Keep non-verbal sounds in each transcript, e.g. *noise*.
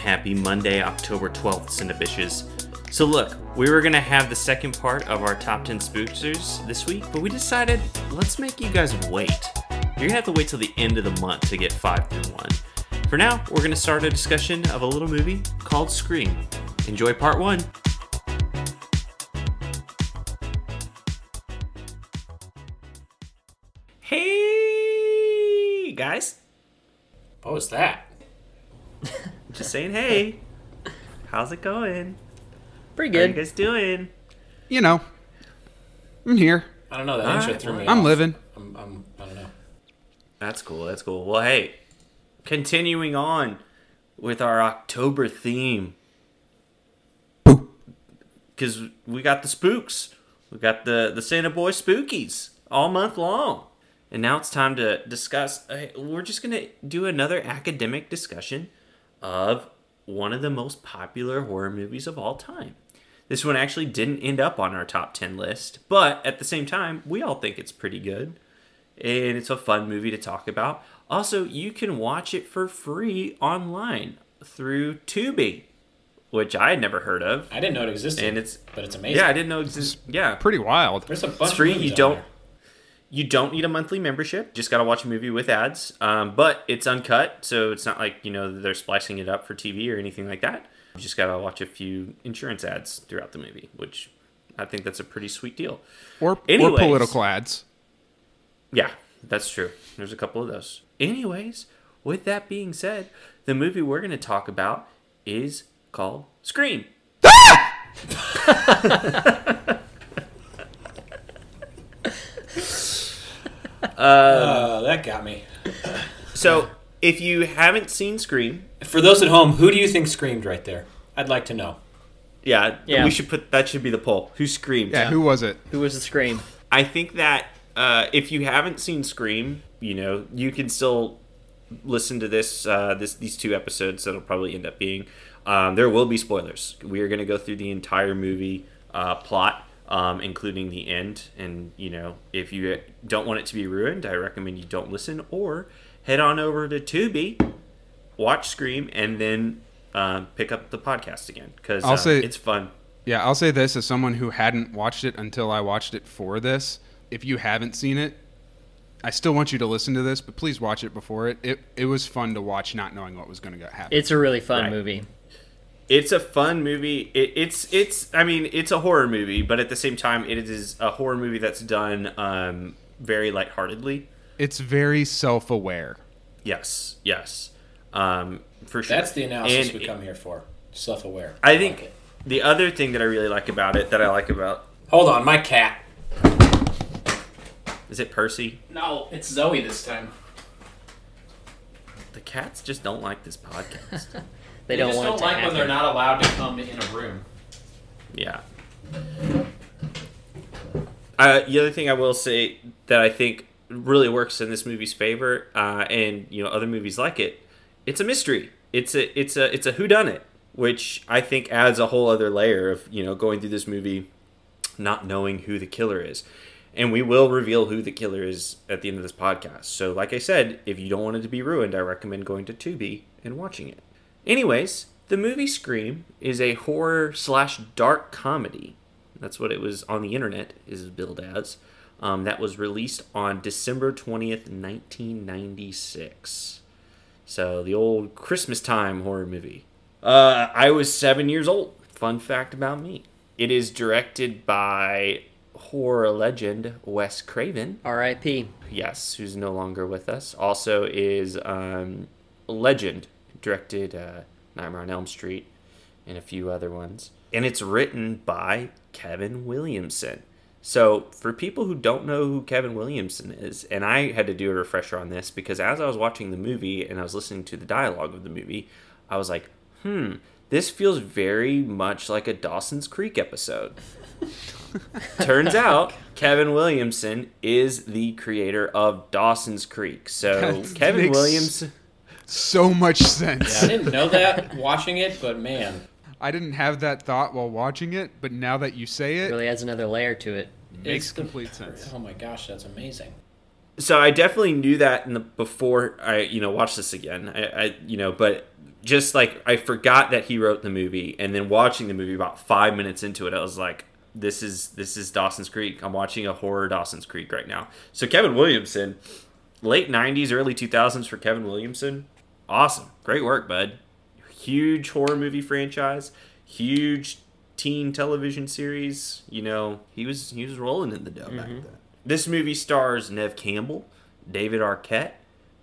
Happy Monday, October 12th, Cinnabishes. So, look, we were going to have the second part of our top 10 spooksters this week, but we decided let's make you guys wait. You're going to have to wait till the end of the month to get 5 through 1. For now, we're going to start a discussion of a little movie called Scream. Enjoy part 1. Hey, guys. What was that? *laughs* Just saying hey. How's it going? Pretty good. How you guys doing? You know, I'm here. I don't know. That All intro right, threw me. I'm off. living. I'm, I'm. I don't know. That's cool. That's cool. Well, hey, continuing on with our October theme. Because we got the spooks. We got the, the Santa Boy spookies all month long. And now it's time to discuss. Uh, we're just going to do another academic discussion of one of the most popular horror movies of all time. This one actually didn't end up on our top 10 list, but at the same time, we all think it's pretty good and it's a fun movie to talk about. Also, you can watch it for free online through Tubi, which I had never heard of. I didn't know it existed. And it's but it's amazing. yeah, I didn't know exist. Yeah, Pretty wild. There's a bunch. it's free. movies You don't there. You don't need a monthly membership. Just gotta watch a movie with ads. Um, but it's uncut, so it's not like you know they're splicing it up for TV or anything like that. You just gotta watch a few insurance ads throughout the movie, which I think that's a pretty sweet deal. Or, or political ads. Yeah, that's true. There's a couple of those. Anyways, with that being said, the movie we're going to talk about is called Scream. *laughs* *laughs* Uh, that got me. So, if you haven't seen Scream, For those at home, who do you think screamed right there? I'd like to know. yeah, Yeah. we should put that should be the poll. Who screamed? Yeah, who was it? Who was the scream? I think that uh, if you haven't seen Scream, you know, you can still listen to this uh, this these two episodes that'll probably end up being. Um, there will be spoilers. We are going to go through the entire movie uh, plot, um, including the end. And you know, if you don't want it to be ruined, I recommend you don't listen or head on over to Tubi, watch Scream, and then uh, pick up the podcast again because I'll uh, say- it's fun. Yeah, I'll say this as someone who hadn't watched it until I watched it for this. If you haven't seen it, I still want you to listen to this, but please watch it before it. It, it was fun to watch not knowing what was going to happen. It's a really fun Right. movie. It's a fun movie. It, it's it's I mean it's a horror movie, but at the same time it is a horror movie that's done um, very lightheartedly. It's very self aware. Yes, yes, um, for sure. That's the analysis And we come here for. Self-aware. I like think it. the other thing that I really like about it, that I like about, Hold on, my cat. is it Percy? No, it's Zoe this time. The cats just don't like this podcast. *laughs* They, don't want it to happen. When they're not allowed to come in a room. Yeah. Uh, the other thing I will say that I think really works in this movie's favor, uh, and you know other movies like it, it's a mystery. It's a it's a it's a whodunit, which I think adds a whole other layer of you know going through this movie, not knowing who the killer is, and we will reveal who the killer is at the end of this podcast. So, like I said, if you don't want it to be ruined, I recommend going to Tubi and watching it. Anyways, the movie Scream is a horror slash dark comedy. That's what it was on the internet is billed as. Um, that was released on December twentieth, nineteen ninety six. So the old Christmas time horror movie. Uh, I was seven years old. Fun fact about me. It is directed by horror legend Wes Craven R.I.P. yes, who's no longer with us. Also is um, Legend, directed uh, Nightmare on Elm Street and a few other ones. And it's written by Kevin Williamson. So, for people who don't know who Kevin Williamson is, and I had to do a refresher on this because as I was watching the movie and I was listening to the dialogue of the movie, I was like, hmm, this feels very much like a Dawson's Creek episode. *laughs* Turns out Kevin Williamson is the creator of Dawson's Creek. So That Kevin makes- Williamson So much sense. Yeah, I didn't know that watching it, but man, I didn't have that thought while watching it, but now that you say it, Really adds another layer to it. makes it's complete sense. Oh my gosh, that's amazing. so I definitely knew that in the before I you know watched this again. I, I you know, but just like I forgot that he wrote the movie, and then watching the movie about five minutes into it, I was like, "This is this is Dawson's Creek. I'm watching a horror Dawson's Creek right now." So Kevin Williamson, late '90s, early 2000s for Kevin Williamson, awesome, great work, bud. Huge horror movie franchise, huge teen television series. You know, he was he was rolling in the dough back mm-hmm. then. This movie stars Neve Campbell, David Arquette,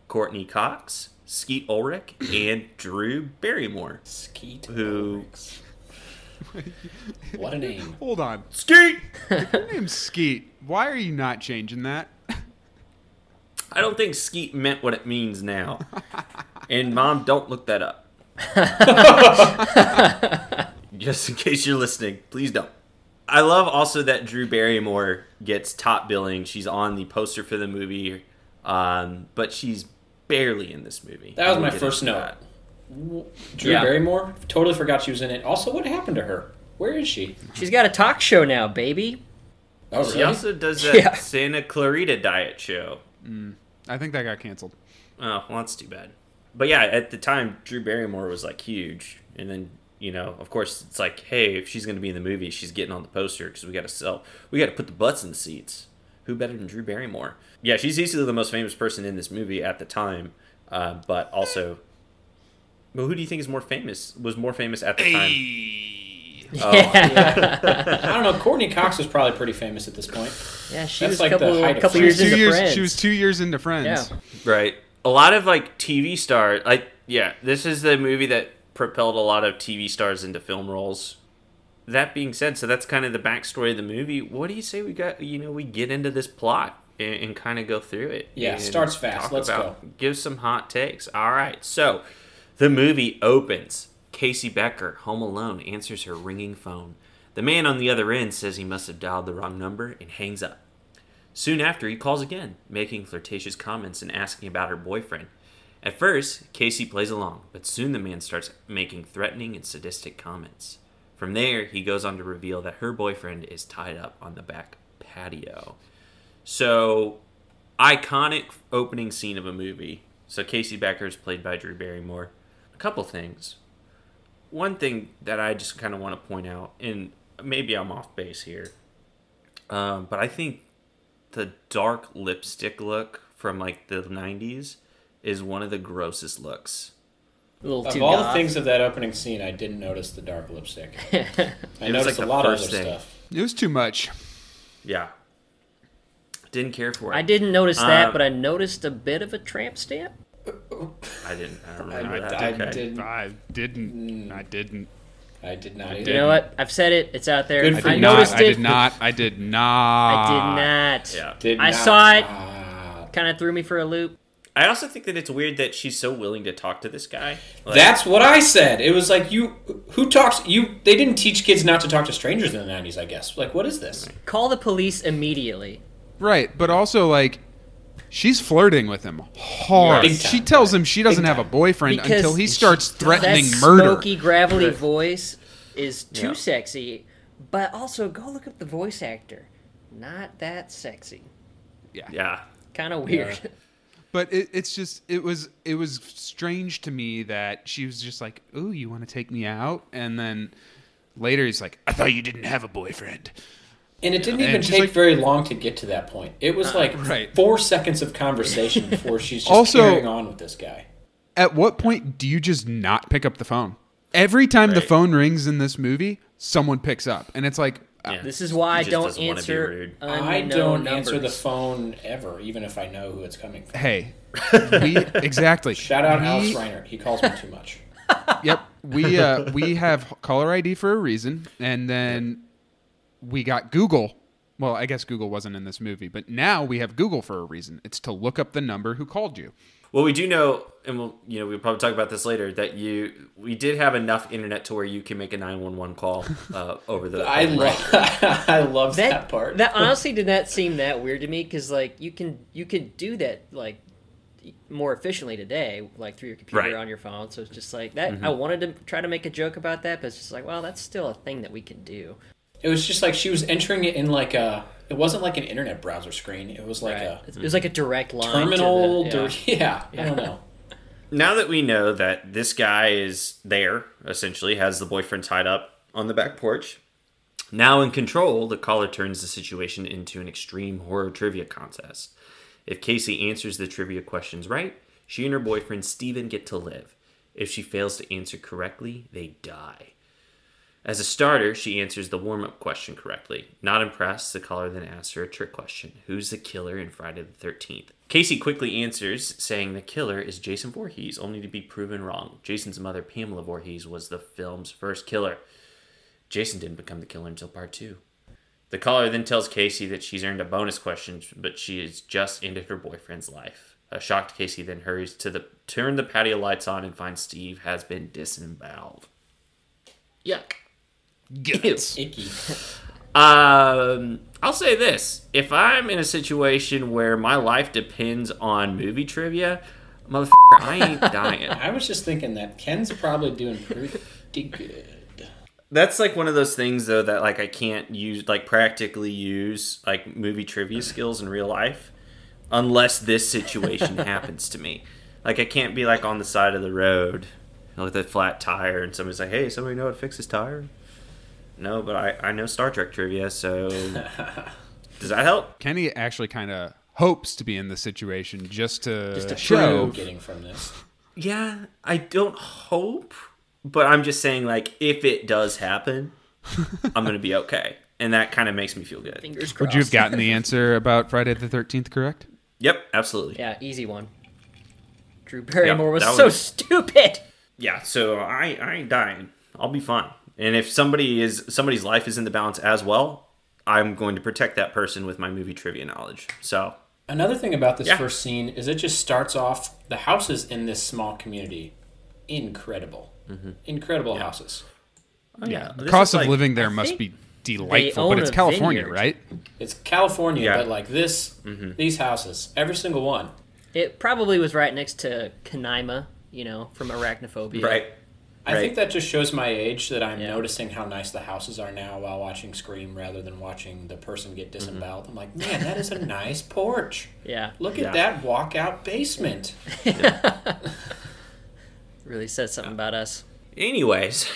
Courteney Cox, Skeet Ulrich, *coughs* and Drew Barrymore. Skeet. Who- Ulrichs. What a name. *laughs* Hold on. Skeet! Your name's Skeet. Why are you not changing that? I don't think Skeet meant what it means now. *laughs* And mom, don't look that up. *laughs* Just in case you're listening, please don't. I love also that Drew Barrymore gets top billing. She's on the poster for the movie, um, but she's barely in this movie. That was my first note. that. Drew Yeah. Barrymore. Totally forgot she was in it. Also, what happened to her? Where is she? She's got a talk show now, baby. Oh, really? She also does *laughs* that Yeah. Santa Clarita diet show. I think that got canceled. Oh, well, that's too bad. But yeah, at the time, Drew Barrymore was like huge, and then you know, of course, it's like, hey, if she's going to be in the movie, she's getting on the poster because we got to sell, we got to put the butts in the seats. Who better than Drew Barrymore? Yeah, she's easily the most famous person in this movie at the time, uh, but also, but who do you think is more famous? Was more famous at the time? *laughs* Oh, yeah. I don't know. Courteney Cox was probably pretty famous at this point. yeah, she That's was like a couple, the couple She years two into years. Friends. She was two years into Friends. Yeah. Right. A lot of like TV stars. Like yeah, this is the movie that propelled a lot of TV stars into film roles. That being said, so that's kind of the backstory of the movie. What do you say we got? You know, we get into this plot and, and kind of go through it. Yeah, starts fast. Let's go. Give some hot takes. All right. So, the movie opens. Casey Becker, home alone, answers her ringing phone. The man on the other end says he must have dialed the wrong number and hangs up. Soon after, he calls again, making flirtatious comments and asking about her boyfriend. At first, Casey plays along, but soon the man starts making threatening and sadistic comments. From there, he goes on to reveal that her boyfriend is tied up on the back patio. So, iconic opening scene of a movie. So, Casey Becker is played by Drew Barrymore. A couple things. One thing that I just kind of want to point out, and maybe I'm off base here, um, but I think the dark lipstick look from like the 90s is one of the grossest looks. a little Of too all the things of that opening scene, I didn't notice the dark lipstick. I *laughs* It was noticed like a lot of other thing. stuff. It was too much. Yeah. Didn't care for it. I didn't notice that, Um, but I noticed a bit of a tramp stamp. I didn't. I don't I, remember that. I okay. didn't. I didn't. I didn't. I did not. You You know what? I've said it. It's out there. Good I for I did you. not. noticed I did not. I did not. I did not. Yeah. Did I not- saw it. Ah. Kind of threw me for a loop. I also think that it's weird that she's so willing to talk to this guy. Like, That's what I said. It was like you. Who talks? You. They didn't teach kids not to talk to strangers in the nineties. I guess. Like, what is this? Call the police immediately. Right, but also like she's flirting with him hard. Big time. She tells him she doesn't have a boyfriend Because until he starts threatening that murder. smoky, gravelly voice is too Yeah. sexy. But also, go look up the voice actor. Not that sexy. Yeah. Yeah. Kind of weird. *laughs* But it, it's just it was it was strange to me that she was just like, "Ooh, you want to take me out?" And then later he's like, "I thought you didn't have a boyfriend." And it didn't And even just take like- very long to get to that point. It was like *laughs* right. four seconds of conversation before she's just Also- carrying on with this guy. At what point do you just not pick up the phone? Every time the phone rings in this movie, someone picks up, and it's like, uh, This is why I don't doesn't wanna be answer. I don't answer the phone ever, even if I know who it's coming from. "Hey, *laughs* we exactly." Shout out we, Alice Reiner. He calls me too much. *laughs* Yep, we uh, we have caller ID for a reason, and then we got Google. Well, I guess Google wasn't in this movie, but now we have Google for a reason. It's to look up the number who called you. Well, we do know, and we'll you know we'll probably talk about this later. That you we did have enough internet to where you can make a nine one one call uh, over the. *laughs* I love. *laughs* I love that, that, part. That honestly did not seem that weird to me because like you can you can do that like more efficiently today, like through your computer Right. on your phone. So it's just like that. Mm-hmm. I wanted to try to make a joke about that, but it's just like, well, that's still a thing that we can do. It was just like she was entering it in like a. It wasn't like an internet browser screen. It was like Right. a It was like a direct line. terminal. To the, dir- *laughs* yeah. I don't know. now that we know that this guy is there, essentially has the boyfriend tied up on the back porch, now in control, the caller turns the situation into an extreme horror trivia contest. If Casey answers the trivia questions right, she and her boyfriend Steven get to live. If she fails to answer correctly, they die. As a starter, she answers the warm up question correctly. Not impressed, the caller then asks her a trick question Who's the killer in Friday the 13th? Casey quickly answers, saying the killer is Jason Voorhees, only to be proven wrong. Jason's mother, Pamela Voorhees, was the film's first killer. Jason didn't become the killer until part two. The caller then tells Casey that she's earned a bonus question, but she has just ended her boyfriend's life. A shocked Casey then hurries to the turn the patio lights on and finds Steve has been disemboweled. Yuck. Guts. Icky. Um, I'll say this: if I'm in a situation where my life depends on movie trivia, motherfucker, I ain't *laughs* dying. I was just thinking that Ken's probably doing pretty good. That's like one of those things though that like I can't use like practically use like movie trivia skills in real life unless this situation *laughs* happens to me. Like I can't be like on the side of the road with a flat tire and somebody's like, "Hey, somebody know how to fix this tire?" No, but I I know Star Trek trivia, so *laughs* does that help? Kenny actually kind of hopes to be in this situation just to, Just to show. Getting from this. Yeah, I don't hope, but I'm just saying like if it does happen, I'm gonna be okay, and that kind of makes me feel good. Fingers crossed. Would you have gotten the answer about Friday the 13th correct? Yep, absolutely. Yeah, easy one. Drew Barrymore was that so was- stupid. yeah so i i ain't dying i'll be fine and if somebody is somebody's life is in the balance as well i'm going to protect that person with my movie trivia knowledge so Another thing about this Yeah. first scene is it just starts off the houses in this small community, incredible, mm-hmm. incredible houses. oh, yeah The cost of like, living there I must be delightful, but it's California, vineyard. right? It's California, Yeah. but like this, mm-hmm. these houses, every single one. It probably was right next to Canaima, you know, from Arachnophobia. right I Right. think that just shows my age that I'm Yeah. noticing how nice the houses are now while watching Scream rather than watching the person get mm-hmm. disemboweled. I'm like, man, that is a nice porch. Yeah, Look Yeah. at that walkout basement. *laughs* really says something about us. anyways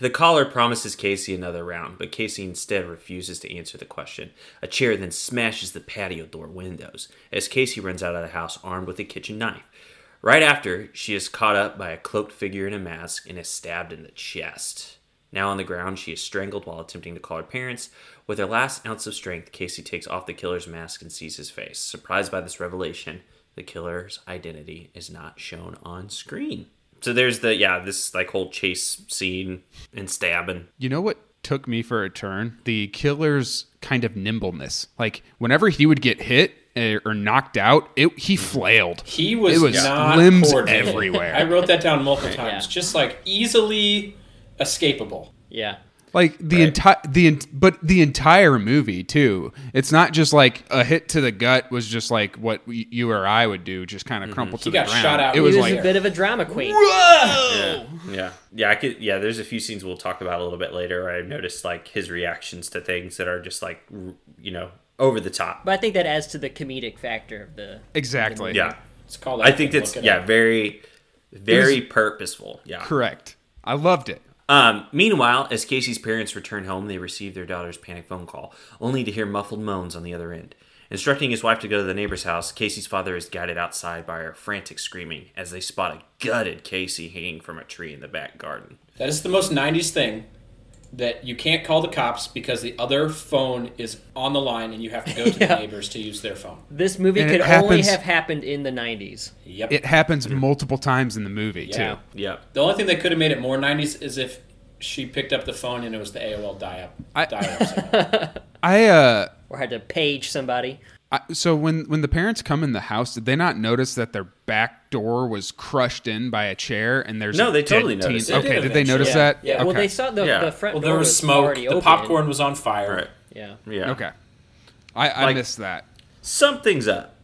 the caller promises casey another round but casey instead refuses to answer the question a chair then smashes the patio door windows as casey runs out of the house armed with a kitchen knife right after she is caught up by a cloaked figure in a mask and is stabbed in the chest Now on the ground, she is strangled while attempting to call her parents. With her last ounce of strength, Casey takes off the killer's mask and sees his face. Surprised by this revelation, the killer's identity is not shown on screen. So there's the yeah, this like whole chase scene and stabbing. You know what took me for a turn? The killer's kind of nimbleness. Like whenever he would get hit Er, or knocked out, it he mm-hmm. flailed. He was, It was not limbs coordinated. everywhere. *laughs* I wrote that down multiple times. Yeah. Just like easily escapable. Yeah. Like the Right. entire the en- but the entire movie too. It's not just like a hit to the gut was just like what y- you or I would do, just kind of mm-hmm. crumple to He the got ground. shot out It was was like a bit of a drama queen. Yeah, yeah, yeah. I could. Yeah, there's a few scenes we'll talk about a little bit later. Where I've noticed like his reactions to things that are just like you know over the top. But I think that adds to the comedic factor of the. exactly Yeah, It's called. I think that's yeah up. very very purposeful. Yeah. correct. I loved it. Um, meanwhile, as Casey's parents return home, they receive their daughter's panic phone call, only to hear muffled moans on the other end. Instructing his wife to go to the neighbor's house, Casey's father is guided outside by her frantic screaming as they spot a gutted Casey hanging from a tree in the back garden. That is the most '90s thing. That you can't call the cops because the other phone is on the line and you have to go to *laughs* Yeah. the neighbors to use their phone. This movie And could it only have happened in the 90s. Yep. It happens multiple times in the movie Yeah. too. Yep. the only thing that could have made it more '90s is if she picked up the phone and it was the AOL dial-up. I- dial-up. *laughs* *laughs* I uh Or had to page somebody. I, so when when the parents come in the house, did they not notice that their back door was crushed in by a chair and there's No, they totally teen- noticed it. They Okay, did did they notice Yeah. that? Yeah. Well, they saw the, Yeah. the front well, there was was smoke. already The open. popcorn was on fire. Right. Yeah. Yeah. Okay. I, I Like- missed that. Something's up.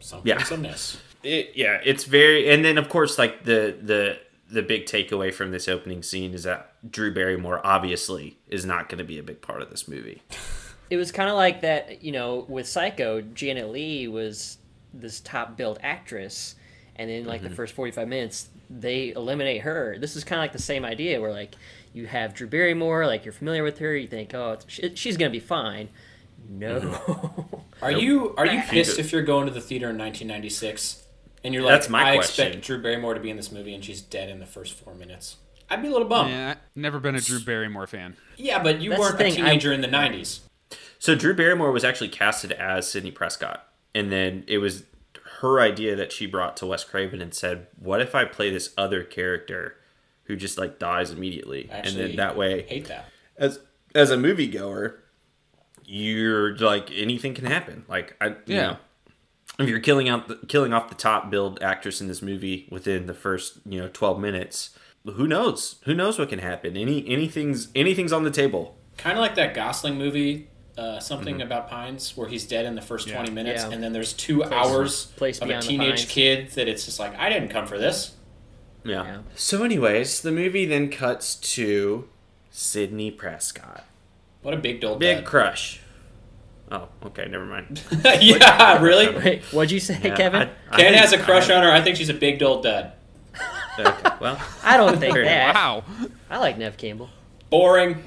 Something, Yeah. someness. *laughs* It, yeah, it's very, and then of course, like the the the big takeaway from this opening scene is that Drew Barrymore obviously is not going to be a big part of this movie. *laughs* It was kind of like that, you know, with Psycho, Janet Leigh was this top billed actress, and then like Mm-hmm. the first 45 minutes they eliminate her this is kind of like the same idea where like you have drew barrymore like you're familiar with her you think oh it's, she, she's gonna be fine no Mm-hmm. *laughs* Are you are you pissed if you're going to the theater in 1996 and you're like, That's my I question. expect Drew Barrymore to be in this movie and she's dead in the first four minutes? I'd be a little bummed. Yeah, Yeah, never been a Drew Barrymore fan. Yeah, but you That's weren't a thing, I- teenager in the 90s. So Drew Barrymore was actually casted as Sidney Prescott, and then it was her idea that she brought to Wes Craven and said, "What if I play this other character who just like dies immediately, Actually, and then that way, hate that. as as a moviegoer, you're like anything can happen. Like I, you Yeah. know, if you're killing out the, killing off the top billed actress in this movie within the first you know 12 minutes, who knows? Who knows what can happen? Any anything's anything's on the table. Kind of like that Gosling movie, uh, something Mm-hmm. about Pines, where he's dead in the first Yeah. 20 minutes, Yeah. and then there's two hours Place of a teenage kid that it's just like, I didn't come for this. Yeah. Yeah. So, anyways, the movie then cuts to Sidney Prescott. What a big old Big dud. crush. Oh, okay, never mind. *laughs* yeah, really? *laughs* Wait, what'd you say Yeah, kevin I- I Ken think- has a crush I- on her. I think she's a big old dud. Okay, well, i don't think Fair that Wow. i like neve campbell Boring.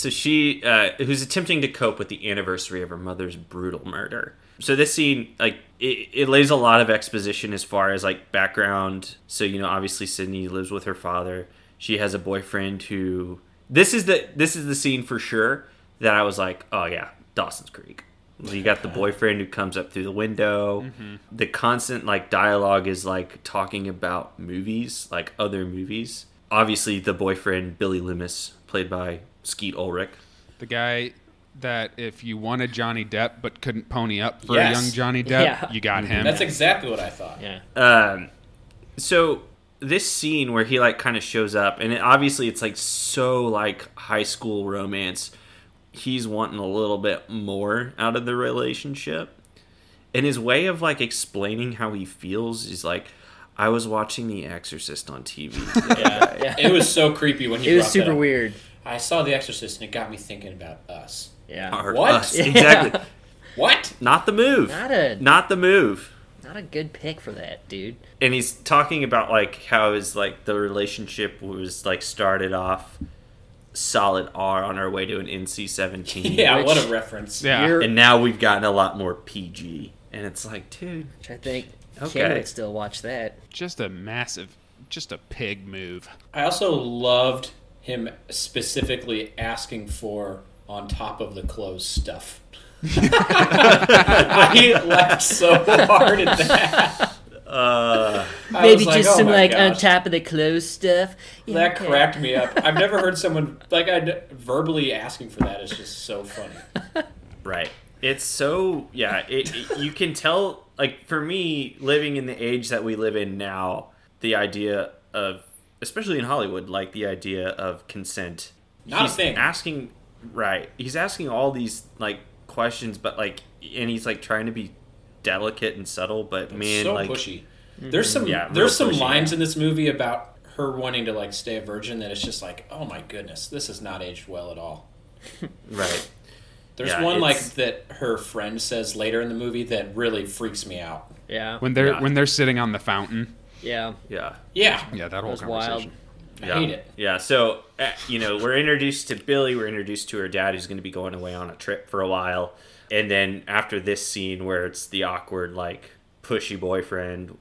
So she, uh, who's attempting to cope with the anniversary of her mother's brutal murder. So this scene, like, it, it lays a lot of exposition as far as like background. So you know, obviously Sidney lives with her father. She has a boyfriend who. This is the this is the scene for sure that I was like, oh yeah, Dawson's Creek. So You got the *laughs* boyfriend who comes up through the window. The constant like dialogue is like talking about movies, like other movies. Obviously, the boyfriend Billy Loomis, played by Skeet Ulrich. The guy that if you wanted Johnny Depp but couldn't pony up for Yes. a young Johnny Depp, Yeah. you got him. That's exactly what I thought. yeah Um, so this scene where he like kind of shows up, and it, obviously it's like so like high school romance. He's wanting a little bit more out of the relationship, and his way of like explaining how he feels is like, "I was watching The Exorcist on TV." *laughs* Yeah. Yeah. It was so creepy when he it was brought that super weird I saw The Exorcist and it got me thinking about us. yeah Or What? us, Yeah. exactly. *laughs* What? Not the move. not a Not the move. not a good pick for that dude and he's talking about like how his like the relationship was like started off solid R on our way to an NC seventeen. *laughs* Yeah, Which- what a reference. yeah. You're- And now we've gotten a lot more PG. And it's like, dude, which i think Okay. ken would still watch that Just a massive, just a pig move. I also loved him specifically asking for on top of the clothes stuff. *laughs* I laughed so hard at that. uh, maybe like, just "Oh some my like on top of the clothes stuff Yeah, That okay. cracked me up. I've never heard *laughs* someone like I verbally asking for that is just so funny. right. It's so yeah. It, it- you can tell. Like for me, living in the age that we live in now, the idea of, especially in Hollywood, like the idea of consent. Not a he's thing. Asking right. He's asking all these like questions, but like, and he's like trying to be delicate and subtle. But man, so like, pushy. Mm-hmm. There's some Yeah, there's some pushy, lines yeah. in this movie about her wanting to like stay a virgin that it's just like, oh my goodness, this has not aged well at all. *laughs* right. There's Yeah, one like that her friend says later in the movie that really freaks me out. yeah When they're Yeah. when they're sitting on the fountain. Yeah Yeah. Yeah, Yeah, that whole conversation. wild I yeah. hate it. Yeah. So, uh, you know, we're introduced to Billy. We're introduced to her dad, who's going to be going away on a trip for a while. And then after this scene where it's the awkward, like, pushy boyfriend,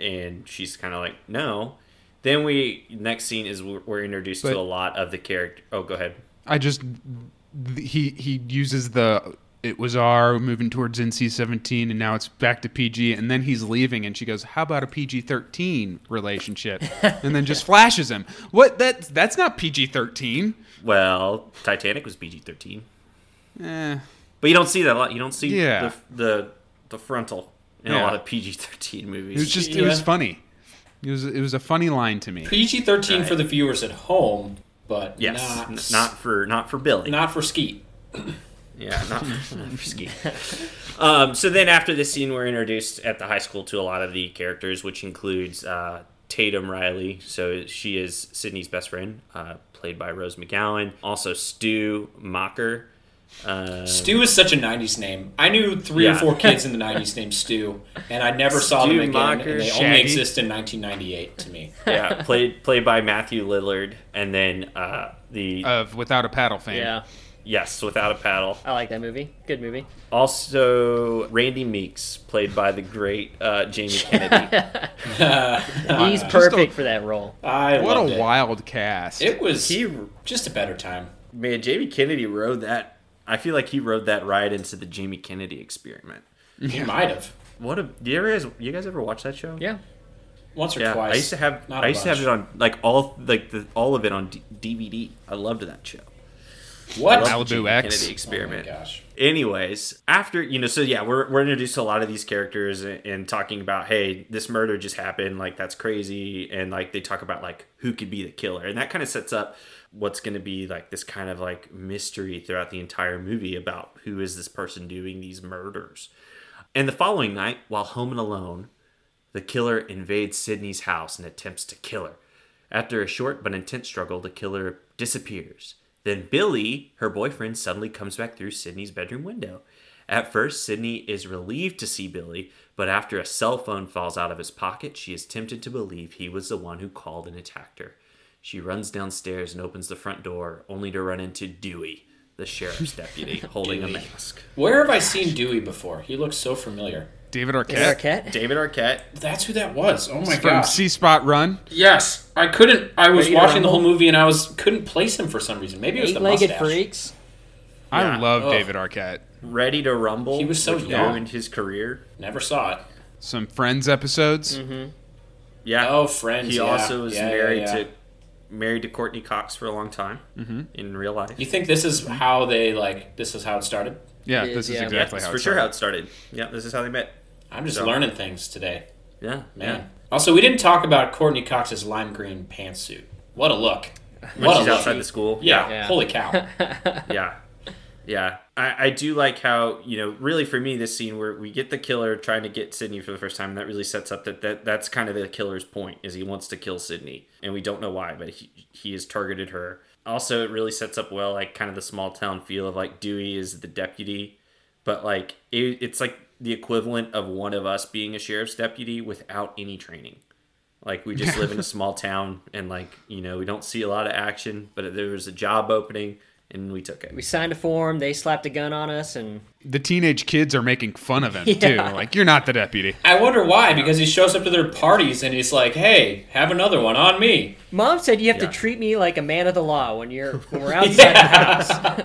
and she's kind of like, no. Then we, next scene is we're we're introduced But- to a lot of the character. Oh, go ahead. I just he he uses the it was R moving towards NC seventeen and now it's back to PG and then he's leaving and she goes how about a PG thirteen relationship *laughs* and then just flashes him what that that's not PG thirteen Well, Titanic was PG 13. eh But you don't see that a lot. You don't see Yeah. the, the, the frontal in a lot of PG 13 movies. it was just it was funny it was it was a funny line to me PG thirteen Right. for the viewers at home, but yes. not not for, not for Billy. not for Skeet. Yeah, not, not risky. Um, so then after this scene, we're introduced at the high school to a lot of the characters, which includes uh, Tatum Riley. So she is Sidney's best friend, uh, played by Rose McGowan. Also Stu Macher, Uh, Stu is such a '90s name. I knew three or four kids in the '90s named Stu, and I never saw them Stu again. Macher, and they Shaggy. only exist in 1998 to me. *laughs* yeah, played played by Matthew Lillard, and then uh, the Of Without a Paddle fame. Yeah, yes, without a paddle. I like that movie. Good movie. Also, Randy Meeks, played by the great uh, Jamie *laughs* Kennedy. *laughs* He's a- perfect for that role. I What loved a it. wild cast. It was he just a better time. man, Jamie Kennedy rode that. I feel like he rode that ride into the Jamie Kennedy experiment. He might have What a do you guys you guys ever watch that show? Yeah. once or Yeah, twice. I used to have Not a I used to have it on like all like the all of it on D- DVD. I loved that show. What? I Oh loved the Malibu Jamie X. Kennedy oh my experiment. gosh. Anyways, after you know, so yeah, we're we're introduced to a lot of these characters and, and talking about, hey, this murder just happened, like that's crazy, and like they talk about like who could be the killer, and that kind of sets up what's going to be like this kind of like mystery throughout the entire movie about who is this person doing these murders. And the following night, while home and alone, the killer invades Sidney's house and attempts to kill her. After a short but intense struggle, the killer disappears. Then Billy, her boyfriend, suddenly comes back through Sidney's bedroom window. At first, Sidney is relieved to see Billy, but after a cell phone falls out of his pocket, she is tempted to believe he was the one who called and attacked her. She runs downstairs and opens the front door, only to run into Dewey, the sheriff's deputy, *laughs* holding a mask. Where have I seen Dewey before? He looks so familiar. David Is Arquette. Arquette? David Arquette, That's who that was. Oh my god. From gosh. See Spot Run. Yes, I couldn't. I was Ready to watching the whole rumble? movie and I was couldn't place him for some reason. Maybe it was the Eight-legged mustache. freaks. I Yeah. love Ugh. David Arquette. ready to rumble. He was so which young. ruined his career. Never saw it. Some Friends episodes. Mm-hmm. Yeah. Oh, Friends. He yeah. also was Yeah, yeah, married yeah. to married to Courteney Cox for a long time mm-hmm. in real life. You think this is how they like? This is how it started. Yeah, It this is, is yeah. yeah, exactly that's how for it sure how it started. Yeah, this is how they met. I'm just So- learning things today, Yeah, man. Also, we didn't talk about Courteney Cox's lime green pantsuit. What a look! When What a she's look. outside the school. Yeah, Yeah. holy cow! *laughs* yeah, yeah. I, I do like how you know, really for me, this scene where we get the killer trying to get Sidney for the first time, and that really sets up that, that that's kind of the killer's point is he wants to kill Sidney, and we don't know why, but he he has targeted her. Also, it really sets up well, like kind of the small town feel of like Dewey is the deputy, but like it, it's like the equivalent of one of us being a sheriff's deputy without any training. Like we just live in a *laughs* small town, and like you know we don't see a lot of action, but there was a job opening, and we took it. We signed a form. They slapped a gun on us, and The teenage kids are making fun of him *laughs* too. Like you're not the deputy. I wonder why. Because he shows up to their parties and he's like, "Hey, have another one on me." mom said you have Yeah. to treat me like a man of the law when you're when we're *laughs* outside the house.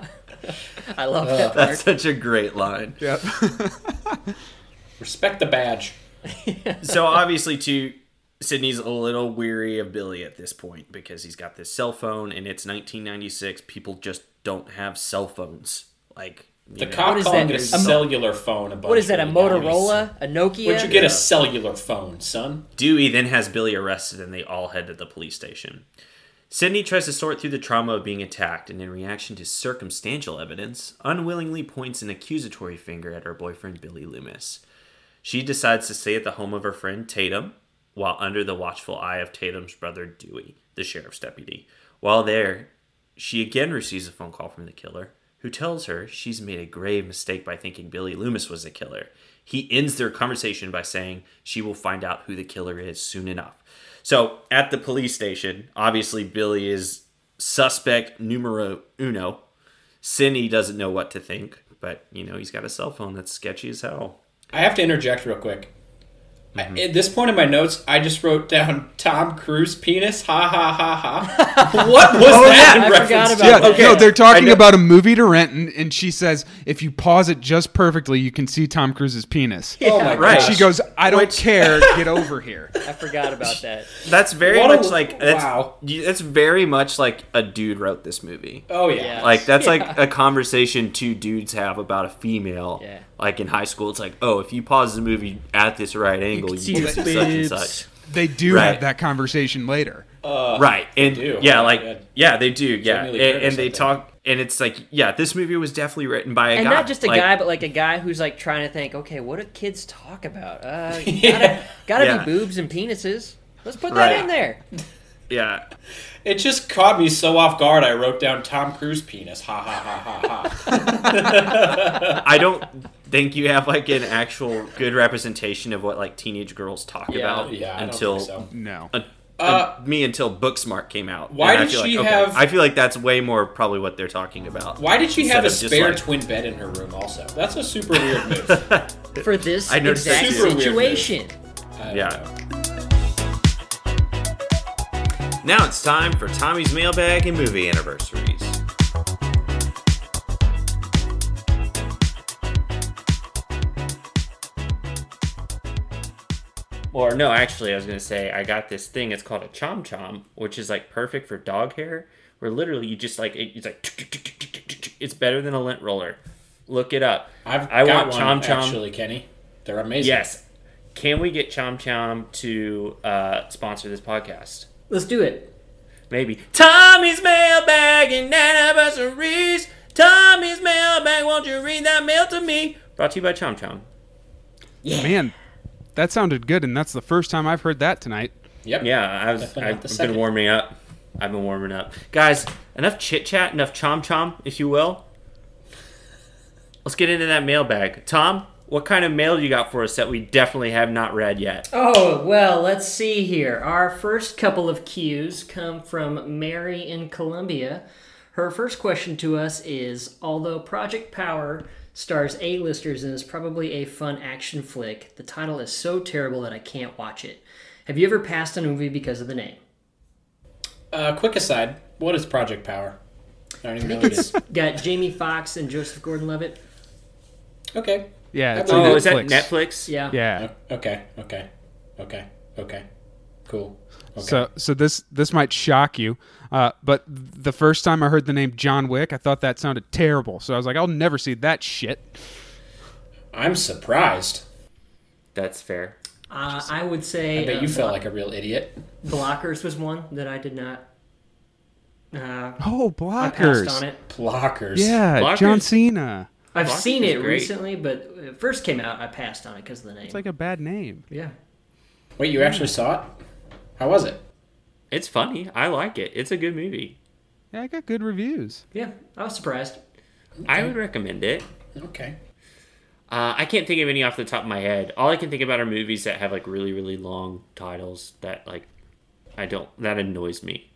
*laughs* I love that part. That's such a great line. Yep. *laughs* Respect the badge. *laughs* so obviously, too, Sidney's a little weary of Billy at this point because he's got this cell phone, and it's 1996. People just don't have cell phones. Like The know. cop What is calling that? it a A cellular phone. A bunch What is that? A really nice. Motorola? A Nokia? Where'd you get Yeah. a cellular phone, son? Dewey then has Billy arrested, and they all head to the police station. Sidney tries to sort through the trauma of being attacked, and in reaction to circumstantial evidence, unwillingly points an accusatory finger at her boyfriend Billy Loomis. She decides to stay at the home of her friend Tatum, while under the watchful eye of Tatum's brother Dewey, the sheriff's deputy. While there, she again receives a phone call from the killer, who tells her she's made a grave mistake by thinking Billy Loomis was the killer. He ends their conversation by saying she will find out who the killer is soon enough. So at the police station, obviously Billy is suspect numero uno. Cindy doesn't know what to think, but you know he's got a cell phone that's sketchy as hell. I have to interject real quick. Mm-hmm. I- At this point in my notes, I just wrote down Tom Cruise penis. Ha ha ha ha. *laughs* what was that? yeah, in I reference forgot to? about Yeah, that. no, they're talking about a movie to rent, and, and she says if you pause it just perfectly, you can see Tom Cruise's penis. *laughs* Oh my Right. gosh. She goes, "I don't Which- care. *laughs* Get over here." I forgot about that. That's very What a- much like that's, wow. you- That's very much like a dude wrote this movie. Oh yeah. Yeah. Like that's Yeah. like a conversation two dudes have about a female. Yeah. Like in high school, it's like, oh, if you pause the movie at this right angle, you, see can see such and such. They do Right. have that conversation later. right and do. yeah like yeah. yeah they do yeah and, and they talk and it's like yeah this movie was definitely written by a And guy not just a Like, guy, but like a guy who's like trying to think, okay, what do kids talk about? Uh, *laughs* Yeah. gotta, gotta Yeah. be boobs and penises. Let's put Right. that in there. Yeah. It just caught me so off guard. I wrote down Tom Cruise penis. Ha ha ha ha ha. *laughs* I don't think you have like an actual good representation of what like teenage girls talk Yeah, about Yeah, until don't so. No. uh, Uh, me until Booksmart came out. why I did feel she like, have- I feel like that's way more probably what they're talking about. Why did she have a Instead just, spare like- twin bed in her room? Also, that's a super weird *laughs* move. For this I noticed that exact too. Super weird situation. I Yeah. know. Now it's time for Tommy's mailbag and movie anniversaries. Or no, actually, I was gonna say I got this thing. It's called a chom chom, which is like perfect for dog hair. Where literally you just like it, it's like it's better than a lint roller. Look it up. I've I got want one Chom Chom. actually, Kenny. They're amazing. Yes. Can we get Chom Chom to uh, sponsor this podcast? Let's do it. Maybe. Tommy's mailbag and anniversaries. Tommy's mailbag, won't you read that mail to me? Brought to you by Chom Chom. Yeah. Man, that sounded good, and that's the first time I've heard that tonight. Yep. Yeah, I was, Definitely not I've been warming up. I've been warming up. Guys, enough chit chat, enough chom chom, if you will. Let's get into that mailbag. Tom, what kind of mail you got for us that we definitely have not read yet? Oh, well, let's see here. Our first couple of cues come from Mary in Columbia. Her first question to us is Although Project Power stars A-listers and is probably a fun action flick, the title is so terrible that I can't watch it. Have you ever passed on a movie because of the name? Uh, quick aside: What is Project Power? I don't even know I what think it it's is. got Jamie Foxx and Joseph Gordon-Levitt. Okay. Yeah, it's Oh, on Oh, is that Netflix. Netflix? Yeah. Yeah. Okay. Okay. Okay. Okay. Cool. Okay. So, so this this might shock you, uh, but the first time I heard the name John Wick, I thought that sounded terrible. So I was like, I'll never see that shit. I'm surprised. That's fair. Uh, I would say I bet uh, you felt like a real idiot. Blockers was one that I did not. Uh, Oh, I passed blockers. on it. Blockers. Yeah, Blockers? John Cena. I've Blockers seen it great. recently, but it first came out, I passed on it because of the name. It's like a bad name. yeah. Wait, you actually saw it? How was it? It's funny. I like it. It's a good movie. Yeah, I got good reviews. Yeah, I was surprised. I would recommend it. Okay. Uh, I can't think of any off the top of my head. All I can think about are movies that have like really, really long titles that like I don't that annoys me.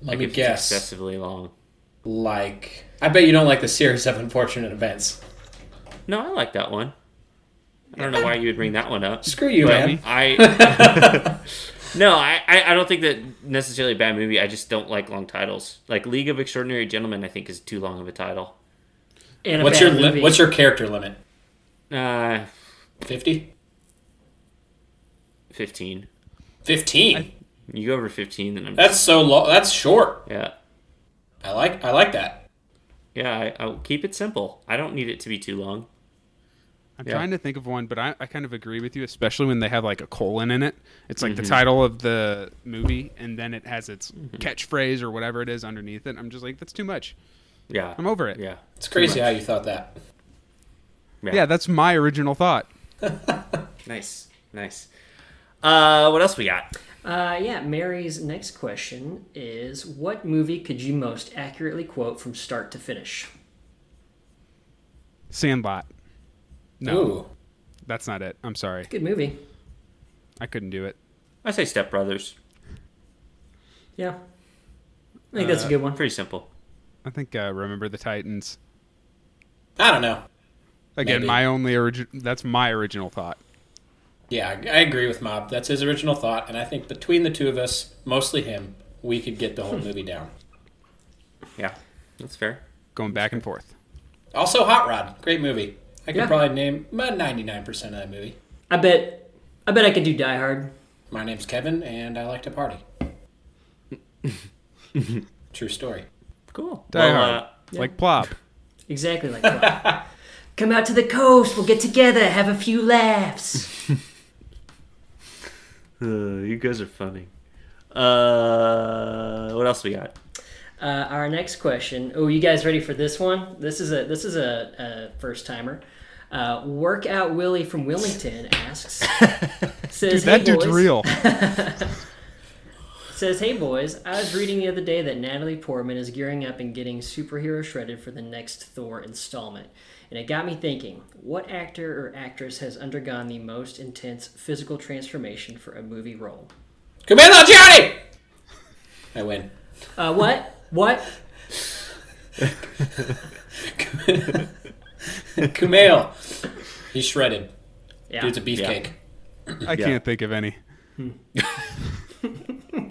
Let like me if guess. it's excessively long. Like, I bet you don't like the series of unfortunate events. No, I like that one. I don't know why you would bring that one up. Screw you, man. I *laughs* *laughs* no, I, I I don't think that necessarily a bad movie. I just don't like long titles. Like League of Extraordinary Gentlemen, I think is too long of a title. And a What's your li- movie. What's your character limit? Uh, Fifty. fifteen. Fifteen. You go over fifteen, then I'm That's so long. That's short. yeah. I like. I like that. Yeah, I, I'll keep it simple. I don't need it to be too long. I'm Yeah. trying to think of one, but I, I kind of agree with you, especially when they have like a colon in it. It's like Mm-hmm. the title of the movie, and then it has its Mm-hmm. catchphrase or whatever it is underneath it. I'm just like, that's too much. Yeah. I'm over it. Yeah. It's crazy how you thought that. Yeah. Yeah, that's my original thought. *laughs* Nice. Nice. Uh, what else we got? Uh, yeah, Mary's next question is What movie could you most accurately quote from start to finish? Sandlot. No, Ooh. that's not it. I'm sorry. Good movie. I couldn't do it. I say Step Brothers. Yeah. I think that's a good one. Pretty simple. I think uh, Remember the Titans. I don't know. Again, Maybe. my only origin. That's my original thought. Yeah, I, I agree with Mob. That's his original thought, and I think between the two of us, mostly him, we could get the whole *laughs* movie down. Yeah. That's fair. Going back and forth. Also, Hot Rod, great movie. I could Yeah. probably name about ninety nine percent of that movie. I bet I bet I could do Die Hard. My name's Kevin, and I like to party. *laughs* True story. Cool. Die well, Hard. uh, Like Plop. Exactly like plop. *laughs* Come out to the coast, we'll get together, have a few laughs. uh, you guys are funny. Uh, what else we got? Uh, our next question. Oh, you guys ready for this one? This is a this is a, a first timer. Uh, Workout Willie from Wilmington asks, *laughs* says, Dude, that "Hey dude's boys." real. *laughs* says, "Hey boys, I was reading the other day that Natalie Portman is gearing up and getting superhero shredded for the next Thor installment, and it got me thinking: what actor or actress has undergone the most intense physical transformation for a movie role? Kumail Johnny. I win. Uh, what? What? *laughs* *laughs* Kumail. He's shredded. Yeah. Dude's a beefcake. I can't think of any. Hmm. *laughs*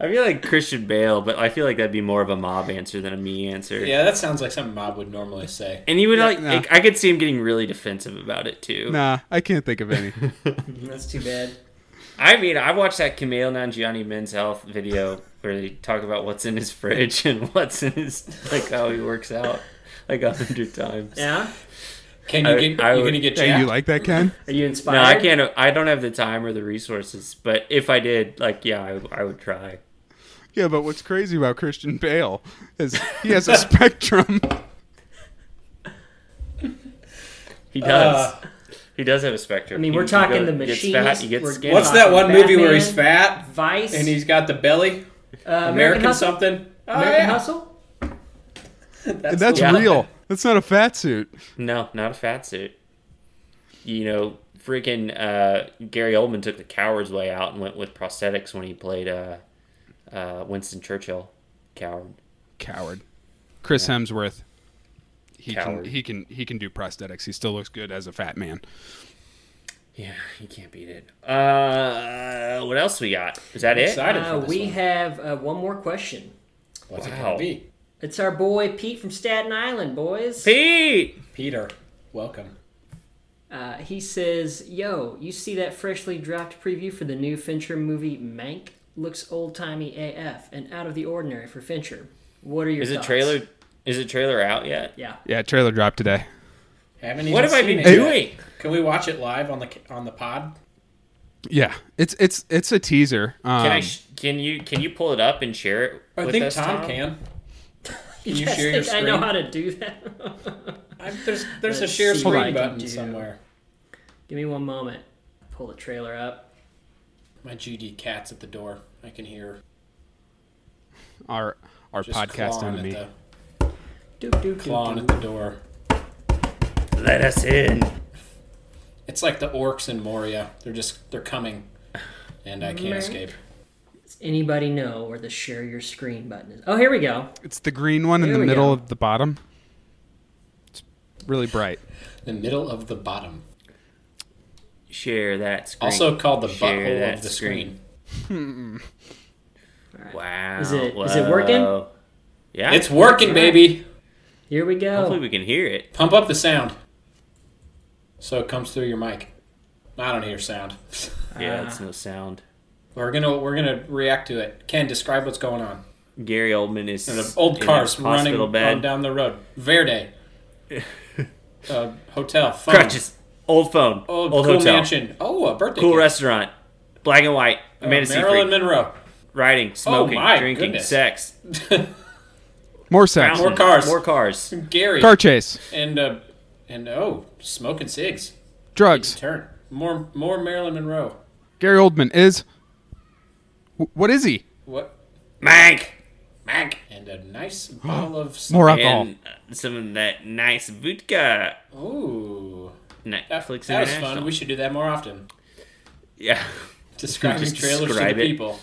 I feel like Christian Bale, but I feel like that'd be more of a mob answer than a me answer. Yeah, that sounds like something Mob would normally say. And he would like, no. like, I could see him getting really defensive about it too. Nah, I can't think of any. *laughs* That's too bad. I mean, I've watched that Kumail Nanjiani Men's Health video where they talk about what's in his fridge and what's in his like how he works out *laughs* like a hundred times. Yeah. Can you I- get? I you gonna get hey, jacked? you like that, Ken? *laughs* Are you inspired? No, I can't. I don't have the time or the resources. But if I did, like, yeah, I, I would try. Yeah, but what's crazy about Christian Bale is he has a *laughs* spectrum. He does. Uh, he does have a spectrum. I mean, He- we're he talking the gets machinist. Fat, he gets we're. What's that talking one movie where he's fat Vice and he's got the belly? uh, American, American Hustle. something. Oh, American yeah. Hustle. *laughs* That's, That's real. That's not a fat suit. No, not a fat suit. You know, freaking uh, Gary Oldman took the coward's way out and went with prosthetics when he played uh, uh, Winston Churchill. Coward. Coward. Chris Hemsworth. He Coward. can he can he can do prosthetics. He still looks good as a fat man. Yeah, you can't beat it. Uh, what else we got? Is that it? Excited for Uh, we one. have uh, one more question. What's it Wow. gonna be? It's our boy Pete from Staten Island, boys. Pete. Peter, welcome. Uh, he says, "Yo, you see that freshly dropped preview for the new Fincher movie Mank? Looks old timey AF and out of the ordinary for Fincher. What are your Is it thoughts? trailer? Is it trailer out yet? Yeah. Yeah, trailer dropped today. Haven't even What have I been it yet. doing? Can we watch it live on the on the pod? Yeah, it's it's it's a teaser. Um, Can I? Sh- can you? Can you pull it up and share it? I with think us, Tom, can. You, you share your think I know how to do that? *laughs* I, there's there's a Let's share see what I screen can button do. somewhere. Give me one moment. Pull the trailer up. My GD cat's at the door. I can hear our our just podcast clawing enemy. at Do, do, the clawing do. at the door. Let us in. It's like the orcs in Moria. They're just they're coming, and I can't Meh. escape. Does anybody know where the share your screen button is? Oh, here we go. It's the green one in the middle go. of the bottom. It's really bright. The middle of the bottom, Share that screen. also called the Share butthole that of the screen. screen. Wow. Is it- is it working? Yeah. It's working, baby. Here we go. Hopefully we can hear it. Pump up the sound, so it comes through your mic. I don't hear sound. Yeah, Ah. it's no sound. We're gonna we're gonna react to it. Ken, describe what's going on. Gary Oldman is And the old in cars a running bed. down the road. Verde. *laughs* uh, hotel. Phone. Crutches. Old phone. Old, Old cool hotel. mansion. Oh, a birthday. Cool cake. restaurant. Black and white. Uh, Amanda Marilyn Seyfried. Monroe. Riding, smoking, my drinking, goodness. sex. *laughs* More sex. More cars. More cars. Gary. Car chase. And uh, and oh, smoking cigs. Drugs. Turn. More more Marilyn Monroe. Gary Oldman is. Wh- What is he? What? Mank. Mac. And a nice *gasps* bottle of. *gasps* More alcohol. And some of that nice vodka. Ooh. Netflix that was fun. We should do that more often. yeah, *laughs* Describing Just trailers to describe the people.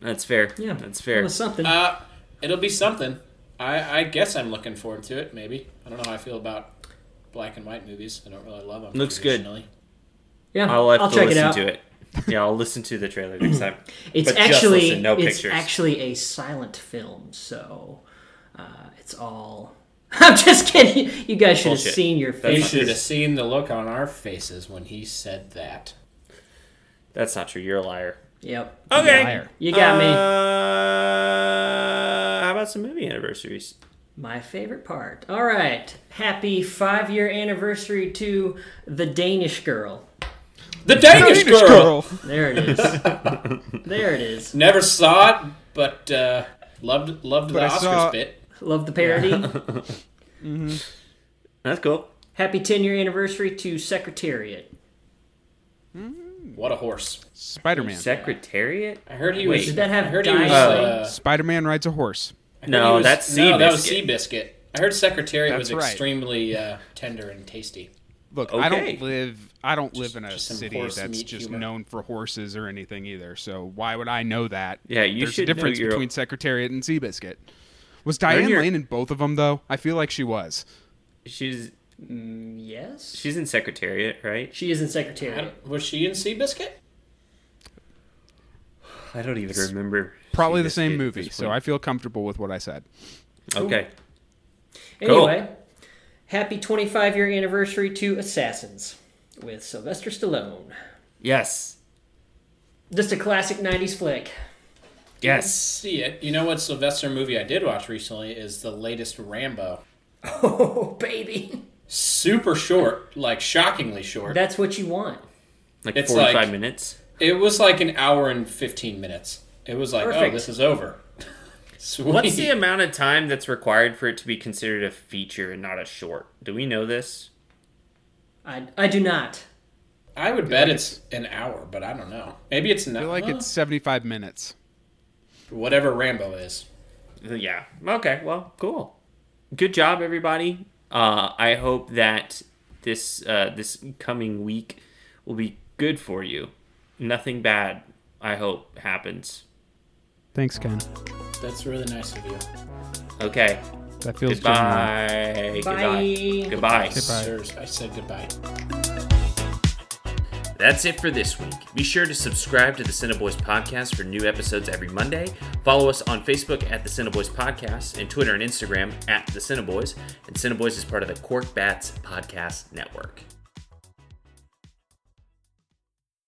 that's fair. Yeah, that's fair. was something. Uh, it'll be something. I, I guess I'm looking forward to it. Maybe I don't know how I feel about black and white movies. I don't really love them. Looks good. yeah, I'll have I'll to check listen it out. to it. Yeah, I'll listen to the trailer next time. *clears throat* It's But just actually listen, no it's pictures. actually a silent film, so uh, it's all. *laughs* I'm just kidding. You guys should have seen your You That's faces. should have seen the look on our faces when he said that. That's not true. You're a liar. Yep. Okay. Liar. You got me. Uh, how about some movie anniversaries? My favorite part. All right. Happy five year anniversary to The Danish Girl. The Danish, Danish girl. There it is. *laughs* there it is. Never saw it, but uh, loved loved But the I Oscars bit. Loved the parody. *laughs* That's cool. Happy 10 year anniversary to Secretariat. What a horse! Spider Man. Secretariat? I heard he Wait. was. Did that have I heard he was. Uh, Spider Man rides a horse. No, was- that's no, that was Seabiscuit. Seabiscuit. I heard Secretariat That's was right. extremely uh, tender and tasty. Look, I don't live. I don't live in a city that's just humor. known for horses or anything either. So why would I know that? Yeah, you There's should a difference your- between Secretariat and Seabiscuit. Was Diane your- Lane in both of them though? I feel like she was. She's mm, Yes. she's in Secretariat, right? she is in Secretariat. Was she in Seabiscuit? I don't even remember. Probably the same movie, so I feel comfortable with what I said. Okay. Cool. Anyway, happy 25 year anniversary to Assassins with Sylvester Stallone. Yes. Just a classic 90s flick. Yes. See it. You know what Sylvester movie I did watch recently is the latest Rambo. *laughs* Oh, baby. Super short, like shockingly short. That's what you want. Like It's 45 like- minutes. It was like an hour and fifteen minutes. It was like, oh, this is over. Sweet. What's the amount of time that's required for it to be considered a feature and not a short? Do we know this? I, I do not. I would bet it's an hour, but I don't know. Maybe it's I not. feel like it's 75 minutes. whatever Rambo is. Yeah. Okay. Well, cool. Good job, everybody. Uh, I hope that this uh, this coming week will be good for you. Nothing bad. I hope happens. Thanks, Ken. That's really nice of you. Okay. That feels genuine. Goodbye. Bye. Goodbye. Goodbye. Sirs, I said goodbye. That's it for this week. Be sure to subscribe to the Cineboys Podcast for new episodes every Monday. Follow us on Facebook at the Cineboys Podcast and Twitter and Instagram at the Cineboys. And Cineboys is part of the Cork Bats Podcast Network.